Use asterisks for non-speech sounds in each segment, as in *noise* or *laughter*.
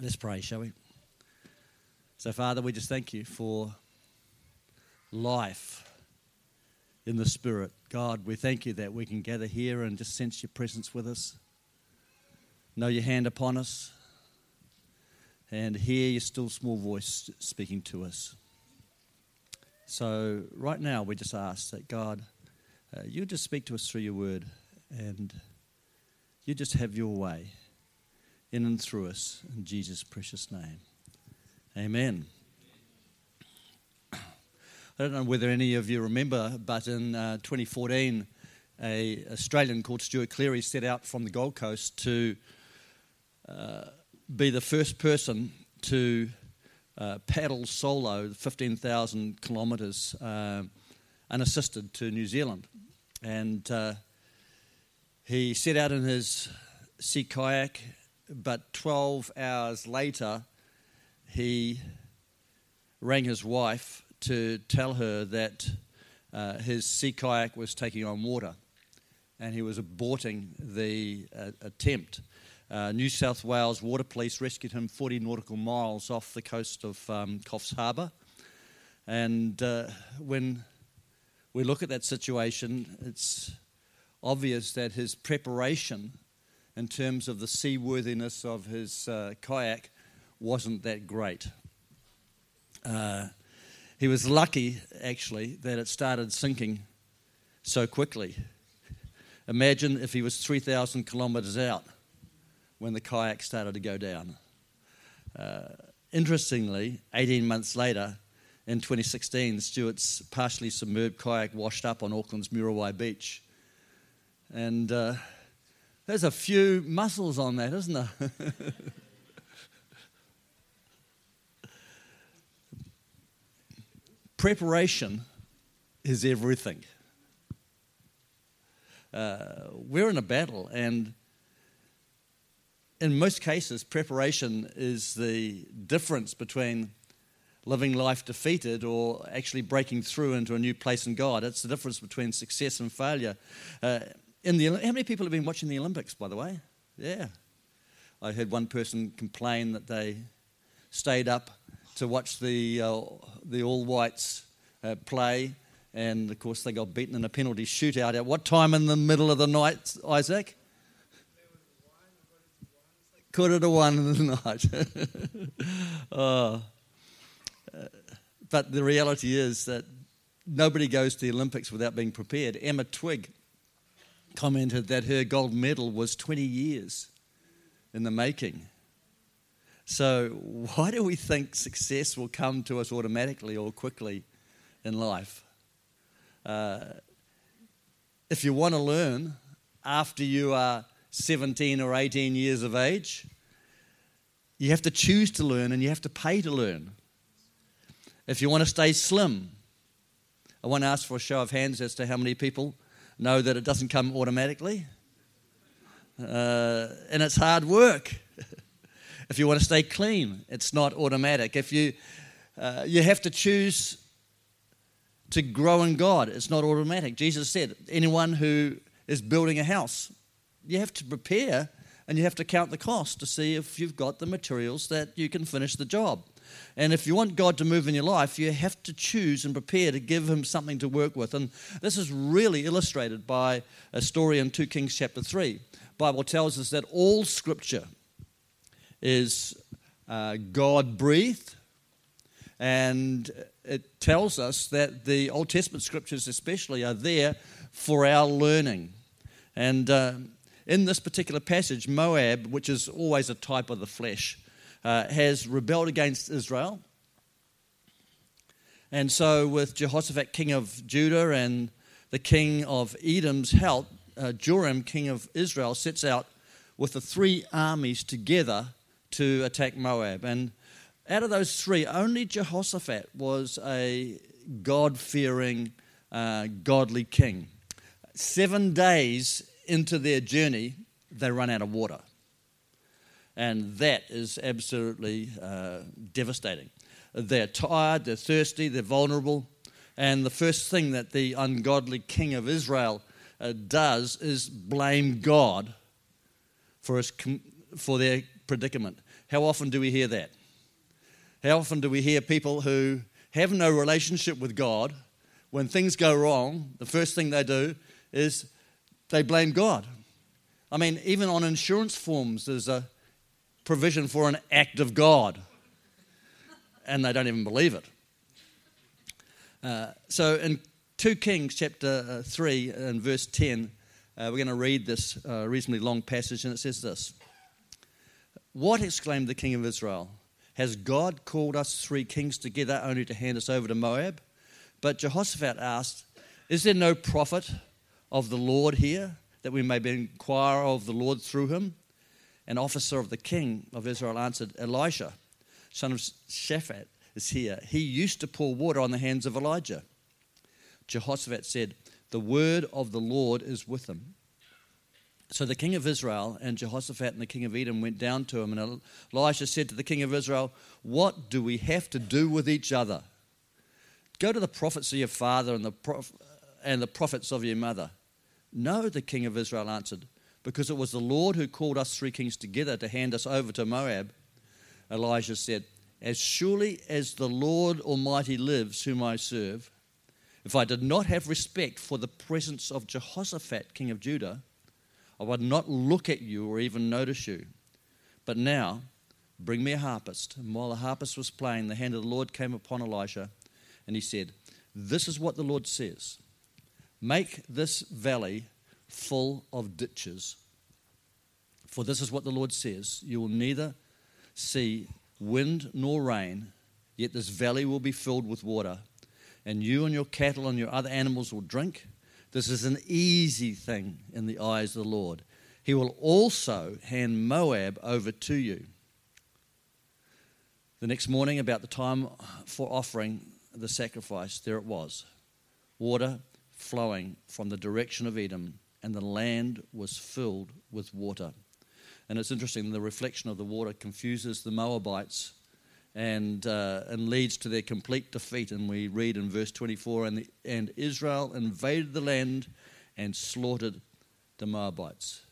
Let's pray, shall we? So, Father, we just thank you for life in the Spirit. God, we thank you that we can gather here and just sense your presence with us, know your hand upon us, and hear your still small voice speaking to us. So, right now, we just ask that God, uh, you just speak to us through your word and you just have your way in and through us in Jesus' precious name. Amen. I don't know whether any of you remember, but in uh, 2014, a Australian called Stuart Cleary set out from the Gold Coast to uh, be the first person to uh, paddle solo 15,000 kilometres uh, unassisted to New Zealand. And uh, he set out in his sea kayak, but 12 hours later, he rang his wife to tell her that uh, his sea kayak was taking on water and he was aborting the uh, attempt. Uh, New South Wales Water Police rescued him 40 nautical miles off the coast of um, Coffs Harbour. And uh, when we look at that situation, it's obvious that his preparation in terms of the seaworthiness of his uh, kayak wasn't that great. Uh, he was lucky, actually, that it started sinking so quickly. Imagine if he was 3,000 kilometres out when the kayak started to go down. Uh, interestingly, 18 months later, in 2016, Stuart's partially submerged kayak washed up on Auckland's Muriwai Beach and uh, there's a few mussels on that, isn't there? *laughs* Preparation is everything. Uh, we're in a battle, and in most cases, preparation is the difference between living life defeated or actually breaking through into a new place in God. It's the difference between success and failure. Uh, in the, how many people have been watching the Olympics, by the way? Yeah. I heard one person complain that they stayed up to watch the, uh, the All Whites uh, play, and of course they got beaten in a penalty shootout. At what time in the middle of the night, Isaac? Quarter to one in the night. *laughs* oh. Uh, but the reality is that nobody goes to the Olympics without being prepared. Emma Twigg commented that her gold medal was 20 years in the making. So, why do we think success will come to us automatically or quickly in life? Uh, if you want to learn after you are 17 or 18 years of age, you have to choose to learn and you have to pay to learn. If you want to stay slim, I want to ask for a show of hands as to how many people know that it doesn't come automatically. Uh, and it's hard work. *laughs* if you want to stay clean, it's not automatic. If you, uh, you have to choose to grow in God, it's not automatic. Jesus said, anyone who is building a house, you have to prepare and you have to count the cost to see if you've got the materials that you can finish the job. And if you want God to move in your life, you have to choose and prepare to give Him something to work with. And this is really illustrated by a story in 2 Kings chapter 3. The Bible tells us that all Scripture is uh, God breathed, and it tells us that the Old Testament Scriptures, especially, are there for our learning. And uh, in this particular passage, Moab, which is always a type of the flesh, uh, has rebelled against Israel. And so, with Jehoshaphat, king of Judah, and the king of Edom's help, uh, Joram, king of Israel, sets out with the three armies together to attack Moab. And out of those three, only Jehoshaphat was a God fearing, uh, godly king. Seven days into their journey, they run out of water. And that is absolutely uh, devastating. They're tired, they're thirsty, they're vulnerable. And the first thing that the ungodly king of Israel uh, does is blame God for, his, for their predicament. How often do we hear that? How often do we hear people who have no relationship with God, when things go wrong, the first thing they do is they blame God? I mean, even on insurance forms, there's a provision for an act of God, and they don't even believe it. Uh, so in 2 Kings chapter uh, 3 and verse 10, uh, we're going to read this uh, reasonably long passage, and it says this What exclaimed the king of Israel? Has God called us three kings together only to hand us over to Moab? But Jehoshaphat asked, Is there no prophet of the Lord here that we may inquire of the Lord through him? An officer of the king of Israel answered, Elisha, son of Shaphat, is here. He used to pour water on the hands of Elijah. Jehoshaphat said, The word of the Lord is with him. So the king of Israel and Jehoshaphat and the king of Edom went down to him, and Elisha said to the king of Israel, What do we have to do with each other? Go to the prophets of your father and the, prof- and the prophets of your mother. No, the king of Israel answered, because it was the Lord who called us three kings together to hand us over to Moab. Elijah said, As surely as the Lord Almighty lives, whom I serve, if I did not have respect for the presence of Jehoshaphat, king of Judah, I would not look at you or even notice you. But now, bring me a harpist. And while the harpist was playing, the hand of the Lord came upon Elisha, and he said, This is what the Lord says Make this valley full of ditches. For this is what the Lord says You will neither see wind nor rain, yet this valley will be filled with water, and you and your cattle and your other animals will drink this is an easy thing in the eyes of the Lord. He will also hand Moab over to you. The next morning, about the time for offering the sacrifice, there it was water flowing from the direction of Edom, and the land was filled with water. And it's interesting, the reflection of the water confuses the Moabites and, uh, and leads to their complete defeat. And we read in verse 24 and, the, and Israel invaded the land and slaughtered the Moabites.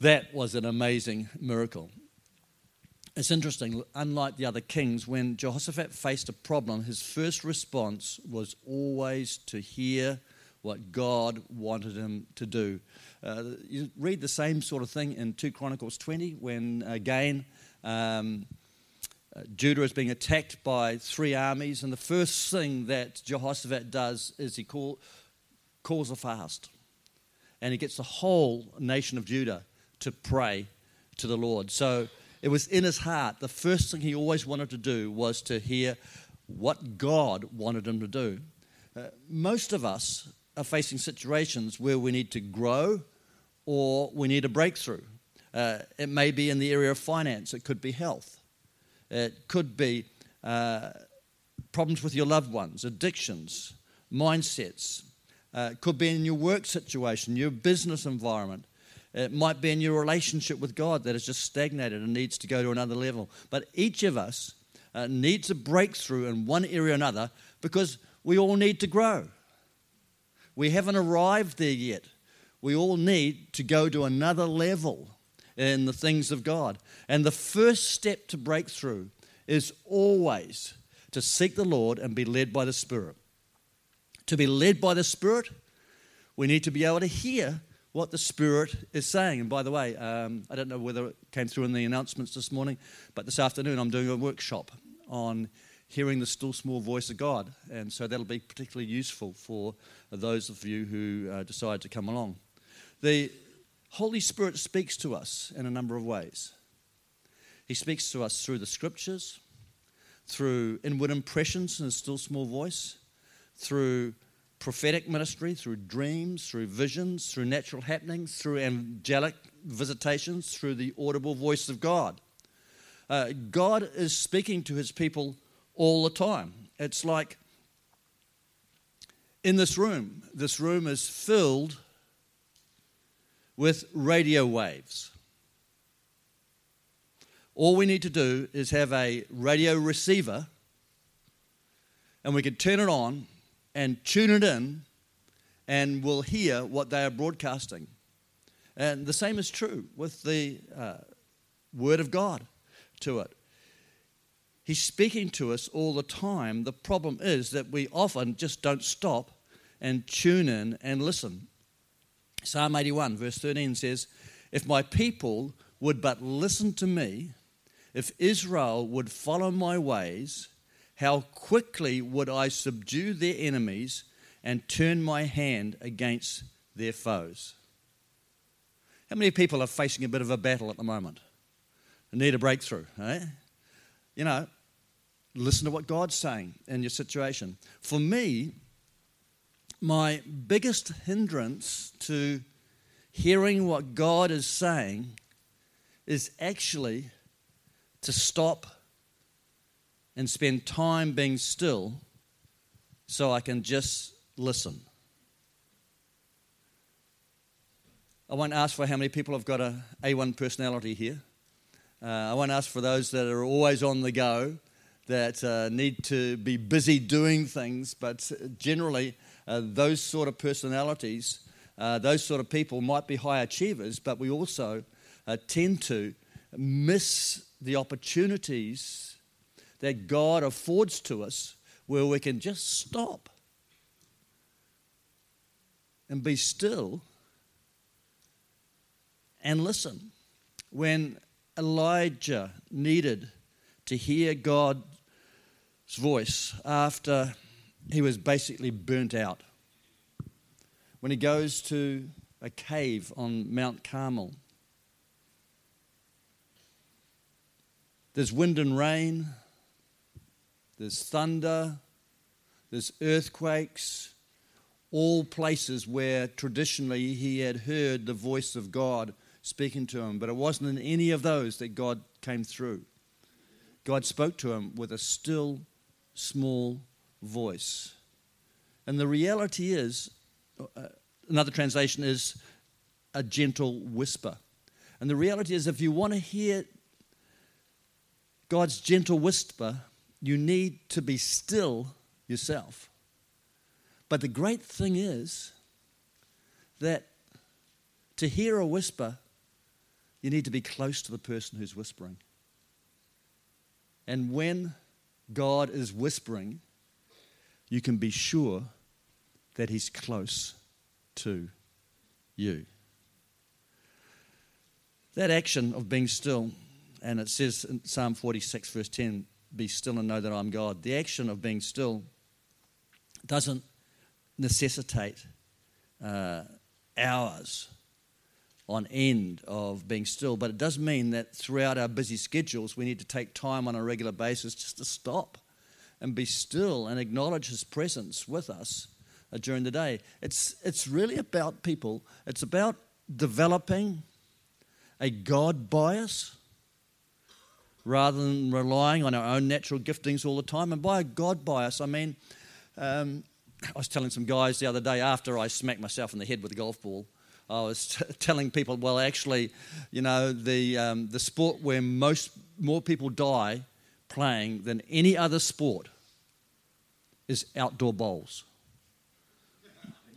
That was an amazing miracle. It's interesting, unlike the other kings, when Jehoshaphat faced a problem, his first response was always to hear what God wanted him to do. Uh, you read the same sort of thing in 2 Chronicles 20 when, again, um, uh, Judah is being attacked by three armies, and the first thing that Jehoshaphat does is he call, calls a fast. And he gets the whole nation of Judah to pray to the Lord. So it was in his heart. The first thing he always wanted to do was to hear what God wanted him to do. Uh, most of us are facing situations where we need to grow or we need a breakthrough. Uh, it may be in the area of finance, it could be health, it could be uh, problems with your loved ones, addictions, mindsets. Uh, it could be in your work situation, your business environment. It might be in your relationship with God that is just stagnated and needs to go to another level. But each of us uh, needs a breakthrough in one area or another because we all need to grow. We haven't arrived there yet. We all need to go to another level in the things of God. And the first step to breakthrough is always to seek the Lord and be led by the Spirit. To be led by the Spirit, we need to be able to hear what the Spirit is saying. And by the way, um, I don't know whether it came through in the announcements this morning, but this afternoon I'm doing a workshop on hearing the still small voice of God. And so that'll be particularly useful for those of you who uh, decide to come along. The Holy Spirit speaks to us in a number of ways. He speaks to us through the scriptures, through inward impressions in a still small voice, through prophetic ministry, through dreams, through visions, through natural happenings, through angelic visitations, through the audible voice of God. Uh, God is speaking to his people all the time. It's like in this room, this room is filled with radio waves. All we need to do is have a radio receiver and we can turn it on and tune it in and we'll hear what they are broadcasting. And the same is true with the uh, Word of God to it. He's speaking to us all the time. The problem is that we often just don't stop and tune in and listen. Psalm 81, verse 13 says, If my people would but listen to me, if Israel would follow my ways, how quickly would I subdue their enemies and turn my hand against their foes? How many people are facing a bit of a battle at the moment need a breakthrough? Eh? You know, listen to what God's saying in your situation. For me, my biggest hindrance to hearing what God is saying is actually to stop and spend time being still so I can just listen. I won't ask for how many people have got a A1 personality here. Uh, I won't ask for those that are always on the go, that uh, need to be busy doing things, but generally, uh, those sort of personalities, uh, those sort of people might be high achievers, but we also uh, tend to miss the opportunities that God affords to us where we can just stop and be still and listen. When Elijah needed to hear God's voice after he was basically burnt out, when he goes to a cave on Mount Carmel There's wind and rain, there's thunder, there's earthquakes, all places where traditionally he had heard the voice of God speaking to him. But it wasn't in any of those that God came through. God spoke to him with a still, small voice. And the reality is, uh, another translation is a gentle whisper. And the reality is, if you want to hear God's gentle whisper, you need to be still yourself. But the great thing is that to hear a whisper, you need to be close to the person who's whispering. And when God is whispering, you can be sure that He's close to you. That action of being still and it says in Psalm 46, verse 10, be still and know that I'm God. The action of being still doesn't necessitate uh, hours on end of being still, but it does mean that throughout our busy schedules, we need to take time on a regular basis just to stop and be still and acknowledge His presence with us uh, during the day. It's, it's really about people, it's about developing a God bias rather than relying on our own natural giftings all the time. And by a God bias, I mean, um, I was telling some guys the other day after I smacked myself in the head with a golf ball. I was *laughs* t- telling people, well, actually, you know, the um, the sport where most more people die playing than any other sport is outdoor bowls.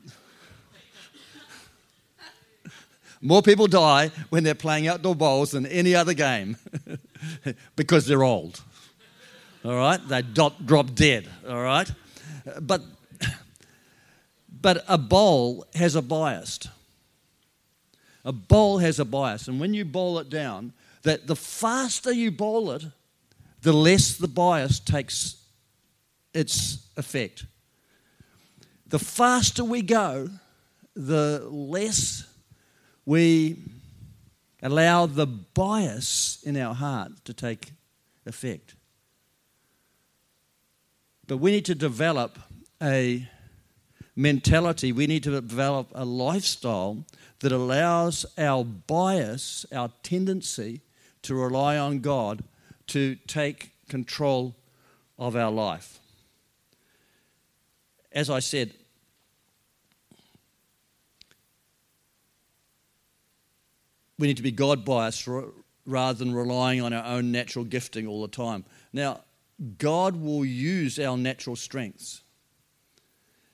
*laughs* More people die when they're playing outdoor bowls than any other game *laughs* because they're old. All right? They drop, drop dead. All right? But, *coughs* but a bowl has a bias. A bowl has a bias. And when you bowl it down, that the faster you bowl it, the less the bias takes its effect. The faster we go, the less we allow the bias in our heart to take effect. But we need to develop a mentality, we need to develop a lifestyle that allows our bias, our tendency to rely on God to take control of our life. As I said, we need to be God biased rather than relying on our own natural gifting all the time. Now, God will use our natural strengths.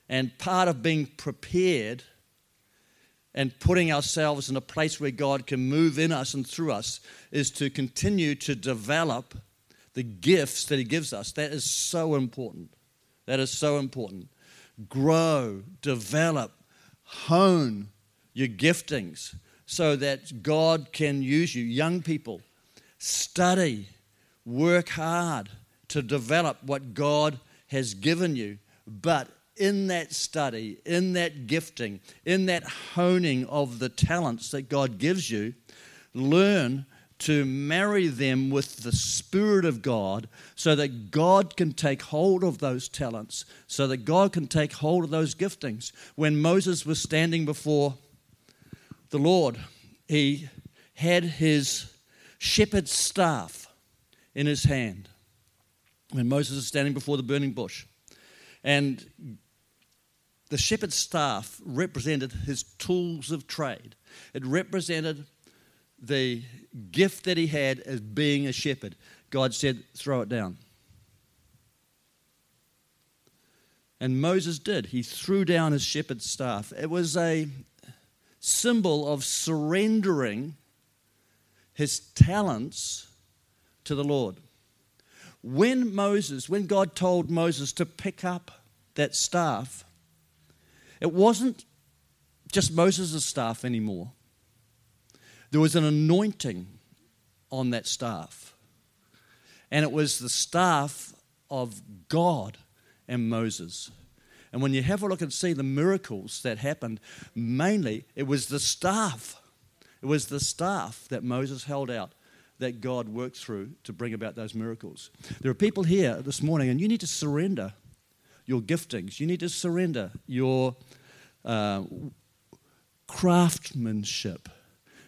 And part of being prepared and putting ourselves in a place where God can move in us and through us is to continue to develop the gifts that He gives us. That is so important. That is so important. Grow, develop, hone your giftings so that God can use you. Young people, study, work hard to develop what God has given you. But in that study, in that gifting, in that honing of the talents that God gives you, learn to marry them with the Spirit of God so that God can take hold of those talents, so that God can take hold of those giftings. When Moses was standing before the Lord, he had his shepherd's staff in his hand. When Moses is standing before the burning bush, and the shepherd's staff represented his tools of trade. It represented the gift that he had as being a shepherd. God said, throw it down. And Moses did. He threw down his shepherd's staff. It was a symbol of surrendering his talents to the Lord. When Moses, when God told Moses to pick up that staff, it wasn't just Moses' staff anymore. There was an anointing on that staff. And it was the staff of God and Moses. And when you have a look and see the miracles that happened, mainly it was the staff. It was the staff that Moses held out that God worked through to bring about those miracles. There are people here this morning, and you need to surrender your giftings. You need to surrender your uh, craftsmanship.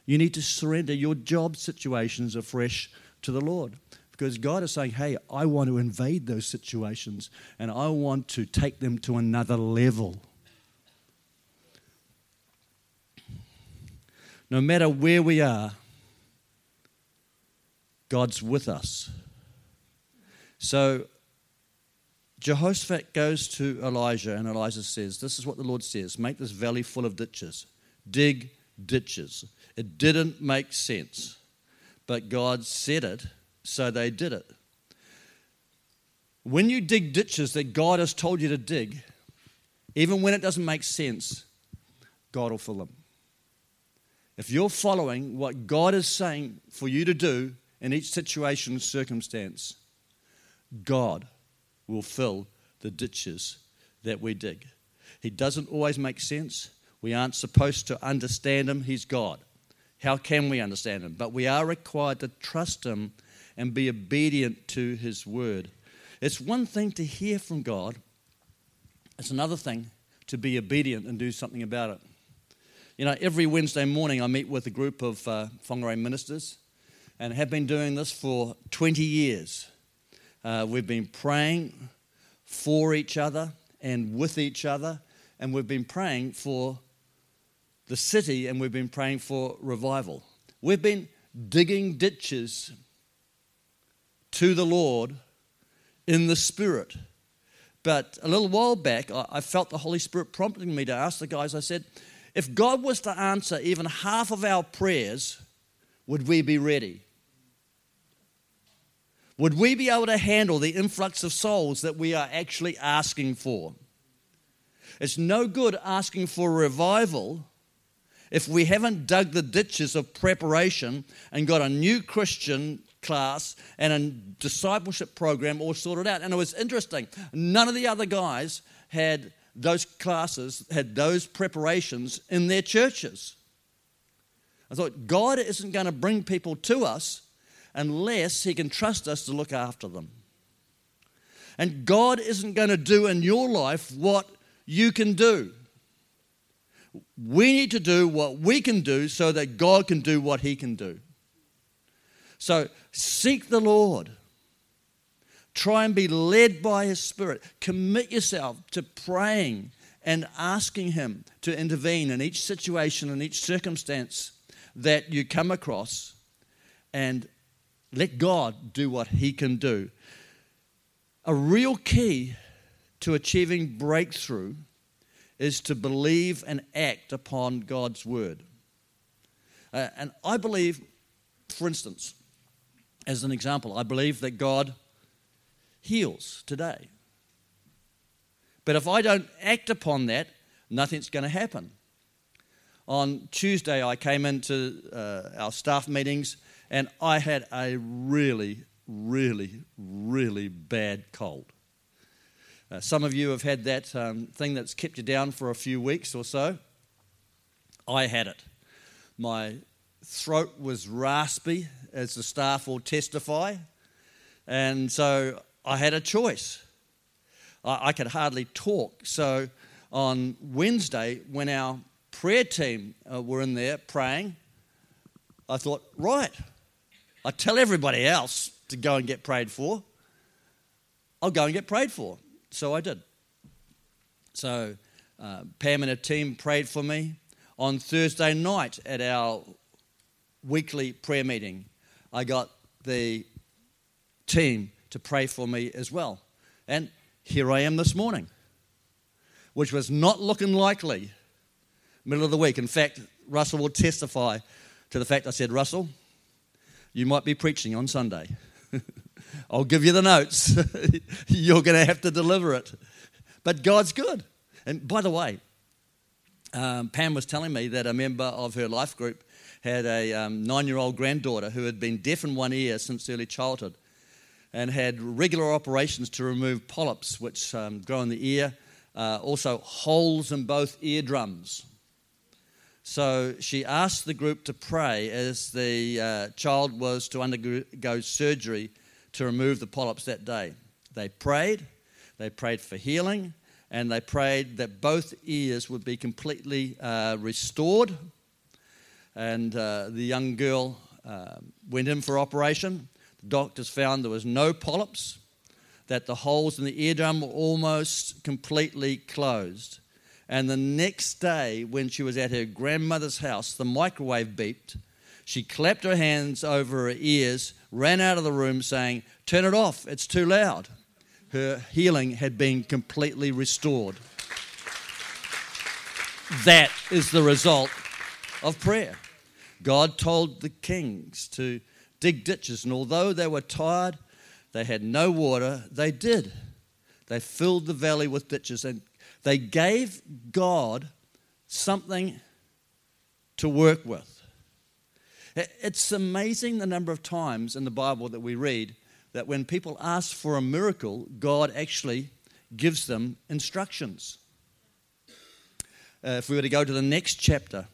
You need to surrender your job situations afresh to the Lord. Because God is saying, hey, I want to invade those situations and I want to take them to another level. No matter where we are, God's with us. So Jehoshaphat goes to Elijah, and Elijah says, This is what the Lord says make this valley full of ditches, dig ditches. It didn't make sense, but God said it, so they did it. When you dig ditches that God has told you to dig, even when it doesn't make sense, God will fill them. If you're following what God is saying for you to do in each situation and circumstance, God will fill the ditches that we dig. He doesn't always make sense. We aren't supposed to understand him. He's God. How can we understand him? But we are required to trust him and be obedient to his word. It's one thing to hear from God, it's another thing to be obedient and do something about it. You know, every Wednesday morning I meet with a group of uh, Whangarei ministers and have been doing this for 20 years. Uh, we've been praying for each other and with each other, and we've been praying for the city and we've been praying for revival. We've been digging ditches to the Lord in the Spirit. But a little while back, I felt the Holy Spirit prompting me to ask the guys, I said, if God was to answer even half of our prayers, would we be ready? Would we be able to handle the influx of souls that we are actually asking for? It's no good asking for revival if we haven't dug the ditches of preparation and got a new Christian class and a discipleship program all sorted out. And it was interesting, none of the other guys had those classes, had those preparations in their churches. I thought, God isn't going to bring people to us unless He can trust us to look after them. And God isn't going to do in your life what you can do. We need to do what we can do so that God can do what He can do. So seek the Lord. Try and be led by His Spirit. Commit yourself to praying and asking Him to intervene in each situation and each circumstance that you come across. And let God do what He can do. A real key to achieving breakthrough is to believe and act upon God's word. Uh, and I believe, for instance, as an example, I believe that God heals today. But if I don't act upon that, nothing's going to happen. On Tuesday, I came into uh, our staff meetings and I had a really, really, really bad cold. Uh, some of you have had that um, thing that's kept you down for a few weeks or so. I had it. My throat was raspy, as the staff will testify, and so I had a choice. I, I could hardly talk. So on Wednesday, when our prayer team uh, were in there praying, I thought, right, I tell everybody else to go and get prayed for. I'll go and get prayed for. So I did. So uh, Pam and her team prayed for me. On Thursday night at our weekly prayer meeting, I got the team to pray for me as well. And here I am this morning, which was not looking likely middle of the week. In fact, Russell will testify to the fact I said, Russell, you might be preaching on Sunday. *laughs* I'll give you the notes. *laughs* You're going to have to deliver it. But God's good. And by the way, um, Pam was telling me that a member of her life group had a um, nine year old granddaughter who had been deaf in one ear since early childhood and had regular operations to remove polyps which um, grow in the ear, uh, also holes in both eardrums. So she asked the group to pray as the uh, child was to undergo surgery to remove the polyps that day. They prayed, they prayed for healing, and they prayed that both ears would be completely uh, restored. And uh, the young girl uh, went in for operation. The doctors found there was no polyps, that the holes in the eardrum were almost completely closed. And the next day, when she was at her grandmother's house, the microwave beeped. She clapped her hands over her ears, ran out of the room saying, Turn it off, it's too loud. Her healing had been completely restored. That is the result of prayer. God told the kings to dig ditches, and although they were tired, they had no water, they did. They filled the valley with ditches, and they gave God something to work with. It's amazing the number of times in the Bible that we read that when people ask for a miracle, God actually gives them instructions. Uh, if we were to go to the next chapter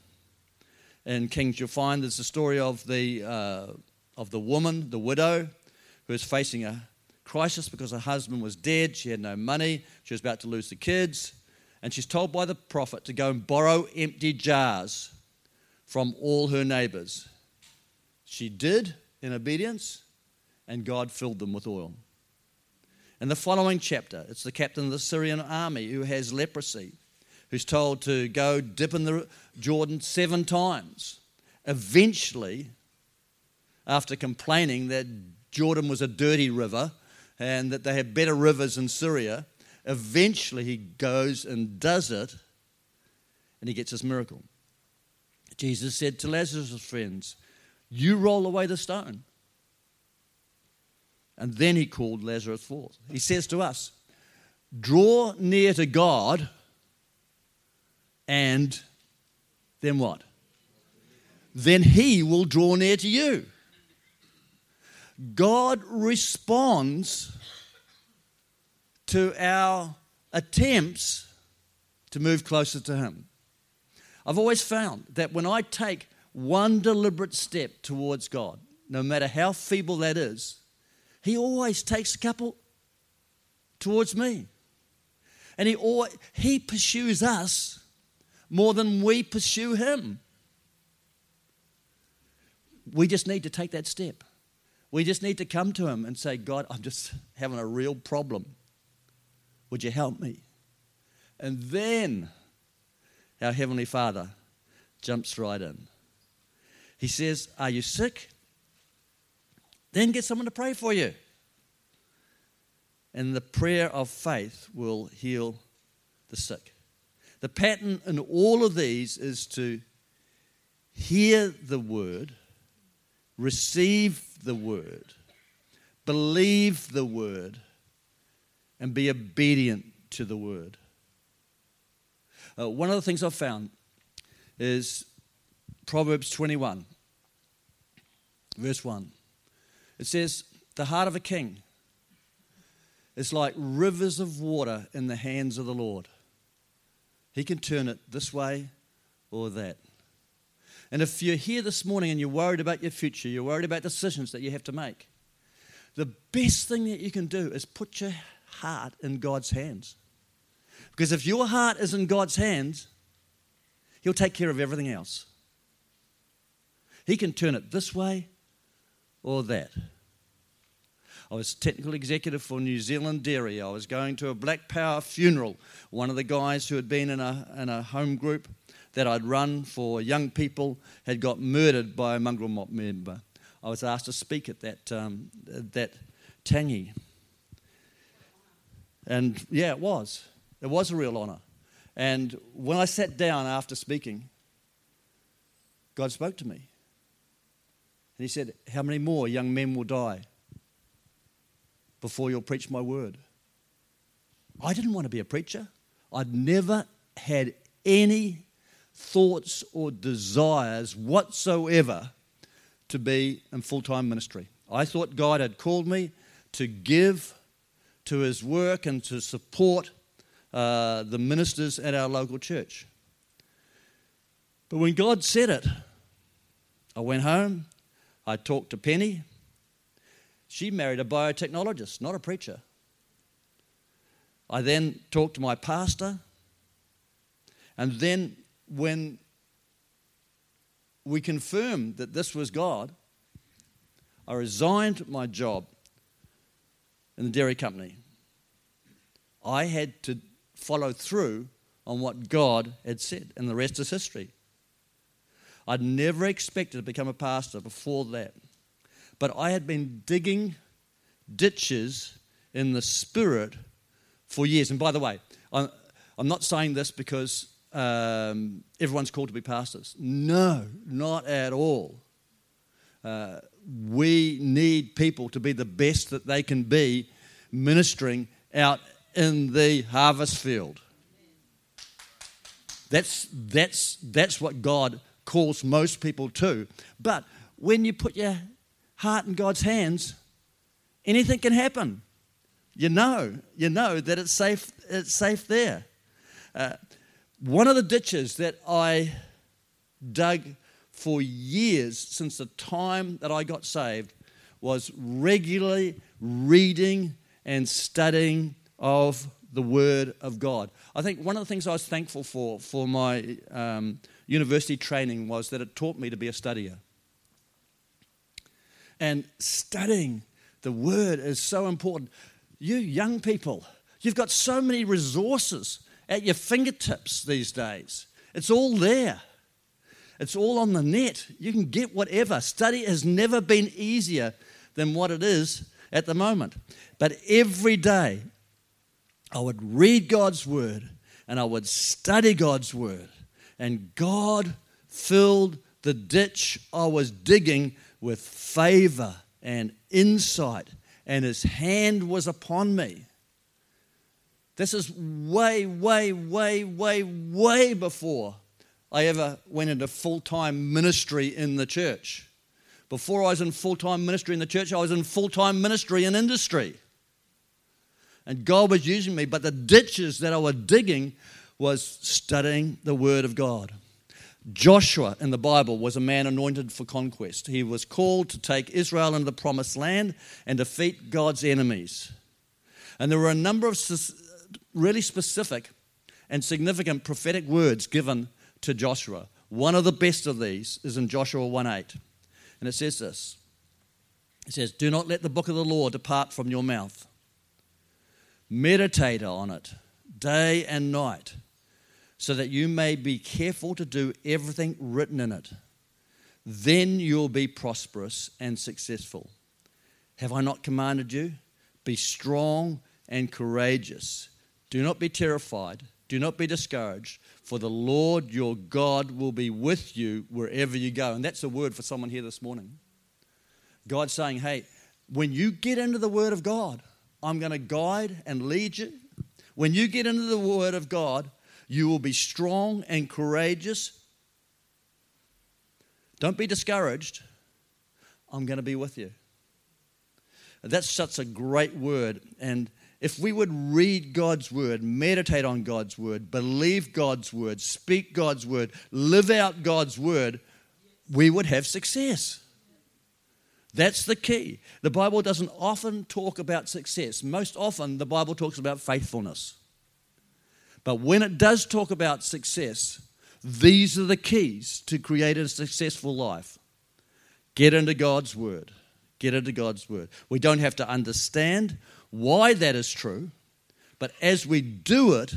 in Kings, you'll find there's the story of the, uh, of the woman, the widow, who is facing a crisis because her husband was dead. She had no money. She was about to lose the kids. And she's told by the prophet to go and borrow empty jars from all her neighbors. She did in obedience, and God filled them with oil. In the following chapter, it's the captain of the Syrian army who has leprosy, who's told to go dip in the Jordan seven times. Eventually, after complaining that Jordan was a dirty river and that they had better rivers in Syria, Eventually, he goes and does it, and he gets his miracle. Jesus said to Lazarus' friends, You roll away the stone. And then he called Lazarus forth. He says to us, Draw near to God, and then what? Then he will draw near to you. God responds to our attempts to move closer to Him. I've always found that when I take one deliberate step towards God, no matter how feeble that is, He always takes a couple towards me. And He, always, he pursues us more than we pursue Him. We just need to take that step. We just need to come to Him and say, God, I'm just *laughs* having a real problem. Would you help me? And then our Heavenly Father jumps right in. He says, Are you sick? Then get someone to pray for you. And the prayer of faith will heal the sick. The pattern in all of these is to hear the word, receive the word, believe the word, and be obedient to the word. Uh, one of the things I've found is Proverbs 21, verse 1. It says, The heart of a king is like rivers of water in the hands of the Lord. He can turn it this way or that. And if you're here this morning and you're worried about your future, you're worried about decisions that you have to make, the best thing that you can do is put your heart in God's hands. Because if your heart is in God's hands, He'll take care of everything else. He can turn it this way or that. I was technical executive for New Zealand Dairy. I was going to a Black Power funeral. One of the guys who had been in a, in a home group that I'd run for young people had got murdered by a mongrel mob member. I was asked to speak at that, um, that tangi. And yeah, it was. It was a real honour. And when I sat down after speaking, God spoke to me. And He said, How many more young men will die before you'll preach my word? I didn't want to be a preacher. I'd never had any thoughts or desires whatsoever to be in full time ministry. I thought God had called me to give to his work and to support uh, the ministers at our local church. But when God said it, I went home, I talked to Penny. She married a biotechnologist, not a preacher. I then talked to my pastor. And then when we confirmed that this was God, I resigned my job in the dairy company. I had to follow through on what God had said, and the rest is history. I'd never expected to become a pastor before that. But I had been digging ditches in the spirit for years. And by the way, I'm, I'm not saying this because um, everyone's called to be pastors. No, not at all. Uh, we need people to be the best that they can be ministering out in the harvest field. That's, that's, that's what God calls most people to. But when you put your heart in God's hands, anything can happen. You know, you know that it's safe, it's safe there. Uh, one of the ditches that I dug for years since the time that I got saved was regularly reading and studying of the Word of God. I think one of the things I was thankful for for my um, university training was that it taught me to be a studier. And studying the Word is so important. You young people, you've got so many resources at your fingertips these days. It's all there. It's all on the net. You can get whatever. Study has never been easier than what it is at the moment. But every day, I would read God's word and I would study God's word. And God filled the ditch I was digging with favor and insight, and His hand was upon me. This is way, way, way, way, way before I ever went into full time ministry in the church. Before I was in full time ministry in the church, I was in full time ministry in industry. And God was using me, but the ditches that I was digging was studying the Word of God. Joshua in the Bible was a man anointed for conquest. He was called to take Israel into the promised land and defeat God's enemies. And there were a number of really specific and significant prophetic words given to Joshua. One of the best of these is in Joshua 1 8. And it says this It says, Do not let the book of the law depart from your mouth. Meditate on it day and night, so that you may be careful to do everything written in it. Then you'll be prosperous and successful. Have I not commanded you? Be strong and courageous. Do not be terrified Do not be discouraged, for the Lord your God will be with you wherever you go. And that's a word for someone here this morning. God's saying, hey, when you get into the Word of God, I'm going to guide and lead you. When you get into the Word of God, you will be strong and courageous. Don't be discouraged. I'm going to be with you. That's such a great word. And if we would read God's word, meditate on God's word, believe God's word, speak God's word, live out God's word, we would have success. That's the key. The Bible doesn't often talk about success. Most often, the Bible talks about faithfulness. But when it does talk about success, these are the keys to create a successful life. Get into God's Word. Get into God's Word. We don't have to understand why that is true, but as we do it,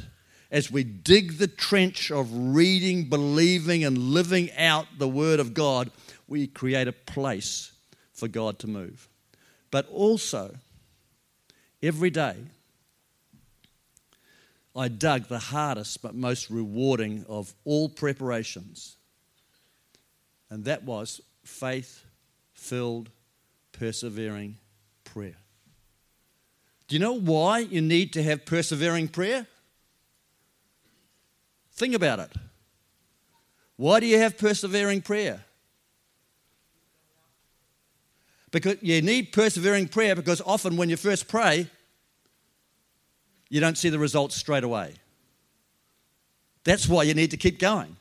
as we dig the trench of reading, believing, and living out the Word of God, we create a place for God to move. But also, every day, I dug the hardest but most rewarding of all preparations, and that was faith filled, persevering prayer. Do you know why you need to have persevering prayer? Think about it. Why do you have persevering prayer? Because you need persevering prayer because often when you first pray, you don't see the results straight away. That's why you need to keep going.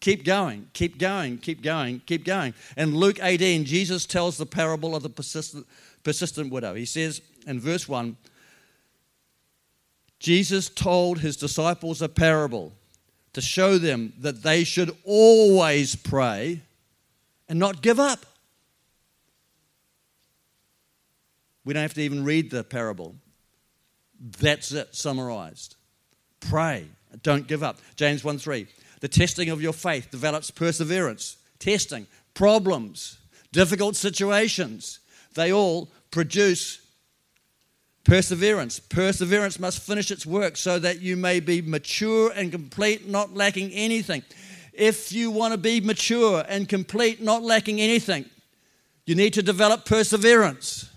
Keep going, keep going, keep going, keep going. And Luke 18, Jesus tells the parable of the persistent, persistent widow. He says in verse 1 Jesus told his disciples a parable to show them that they should always pray and not give up. We don't have to even read the parable. That's it, summarized. Pray, don't give up. James 1 3. The testing of your faith develops perseverance. Testing, problems, difficult situations, they all produce perseverance. Perseverance must finish its work so that you may be mature and complete, not lacking anything. If you want to be mature and complete, not lacking anything, you need to develop perseverance.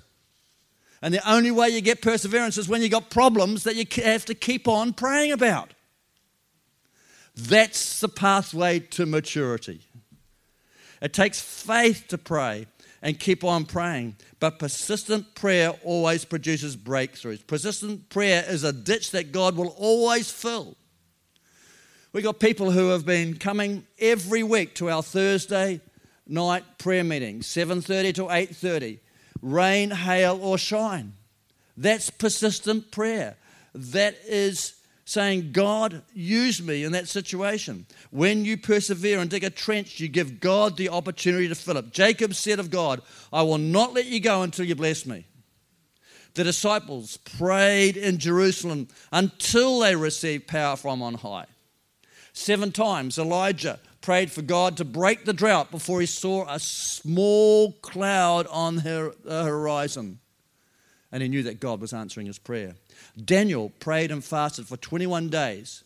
And the only way you get perseverance is when you've got problems that you have to keep on praying about. That's the pathway to maturity. It takes faith to pray and keep on praying, but persistent prayer always produces breakthroughs. Persistent prayer is a ditch that God will always fill. We've got people who have been coming every week to our Thursday night prayer meetings, 7:30 to 8:30 rain, hail, or shine. That's persistent prayer. That is saying, God, use me in that situation. When you persevere and dig a trench, you give God the opportunity to fill it. Jacob said of God, I will not let you go until you bless me. The disciples prayed in Jerusalem until they received power from on high. Seven times Elijah prayed for God to break the drought before he saw a small cloud on the horizon. And he knew that God was answering his prayer. Daniel prayed and fasted for 21 days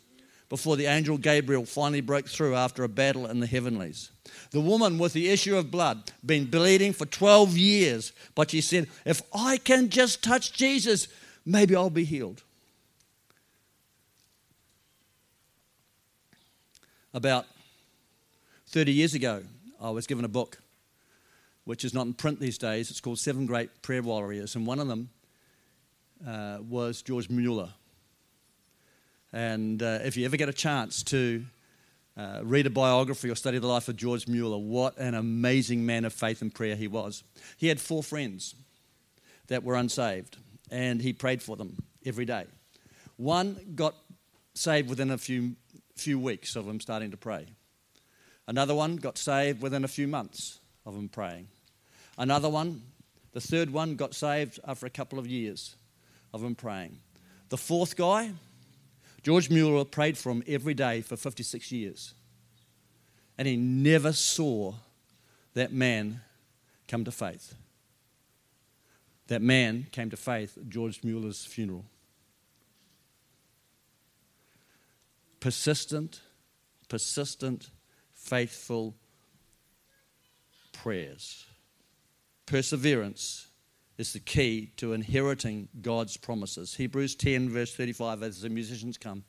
before the angel Gabriel finally broke through after a battle in the heavenlies. The woman with the issue of blood, been bleeding for 12 years, but she said, If I can just touch Jesus, maybe I'll be healed. About 30 years ago, I was given a book, which is not in print these days. It's called Seven Great Prayer Warriors, and one of them uh, was George Mueller. And uh, if you ever get a chance to uh, read a biography or study the life of George Mueller, what an amazing man of faith and prayer he was. He had four friends that were unsaved, and he prayed for them every day. One got saved within a few, few weeks of him starting to pray. Another one got saved within a few months of him praying. Another one, the third one, got saved after a couple of years of him praying. The fourth guy, George Mueller prayed for him every day for 56 years. And he never saw that man come to faith. That man came to faith at George Mueller's funeral. persistent, persistent, faithful prayers. Perseverance is the key to inheriting God's promises. Hebrews 10, verse 35, as the musicians come,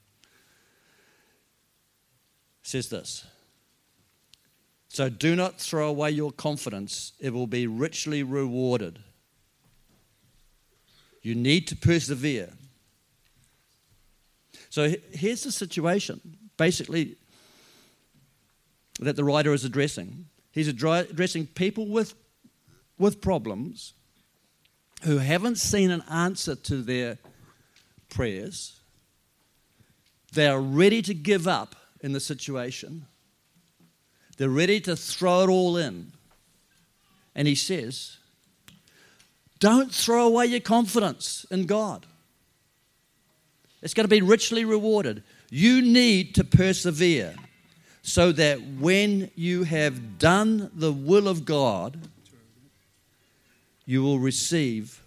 says this So do not throw away your confidence, it will be richly rewarded. You need to persevere. So here's the situation, basically, that the writer is addressing. He's addressing people with, with problems who haven't seen an answer to their prayers. They are ready to give up in the situation. They're ready to throw it all in. And he says, Don't throw away your confidence in God. It's going to be richly rewarded. You need to persevere so that when you have done the will of God, you will receive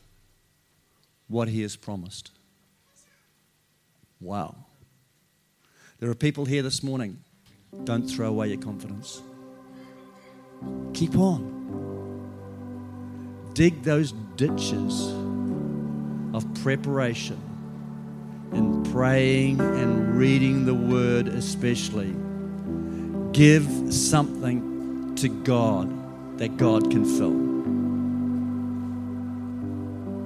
what He has promised. Wow. There are people here this morning. Don't throw away your confidence. Keep on. Dig those ditches of preparation in praying and reading the Word, especially. Give something to God that God can fill.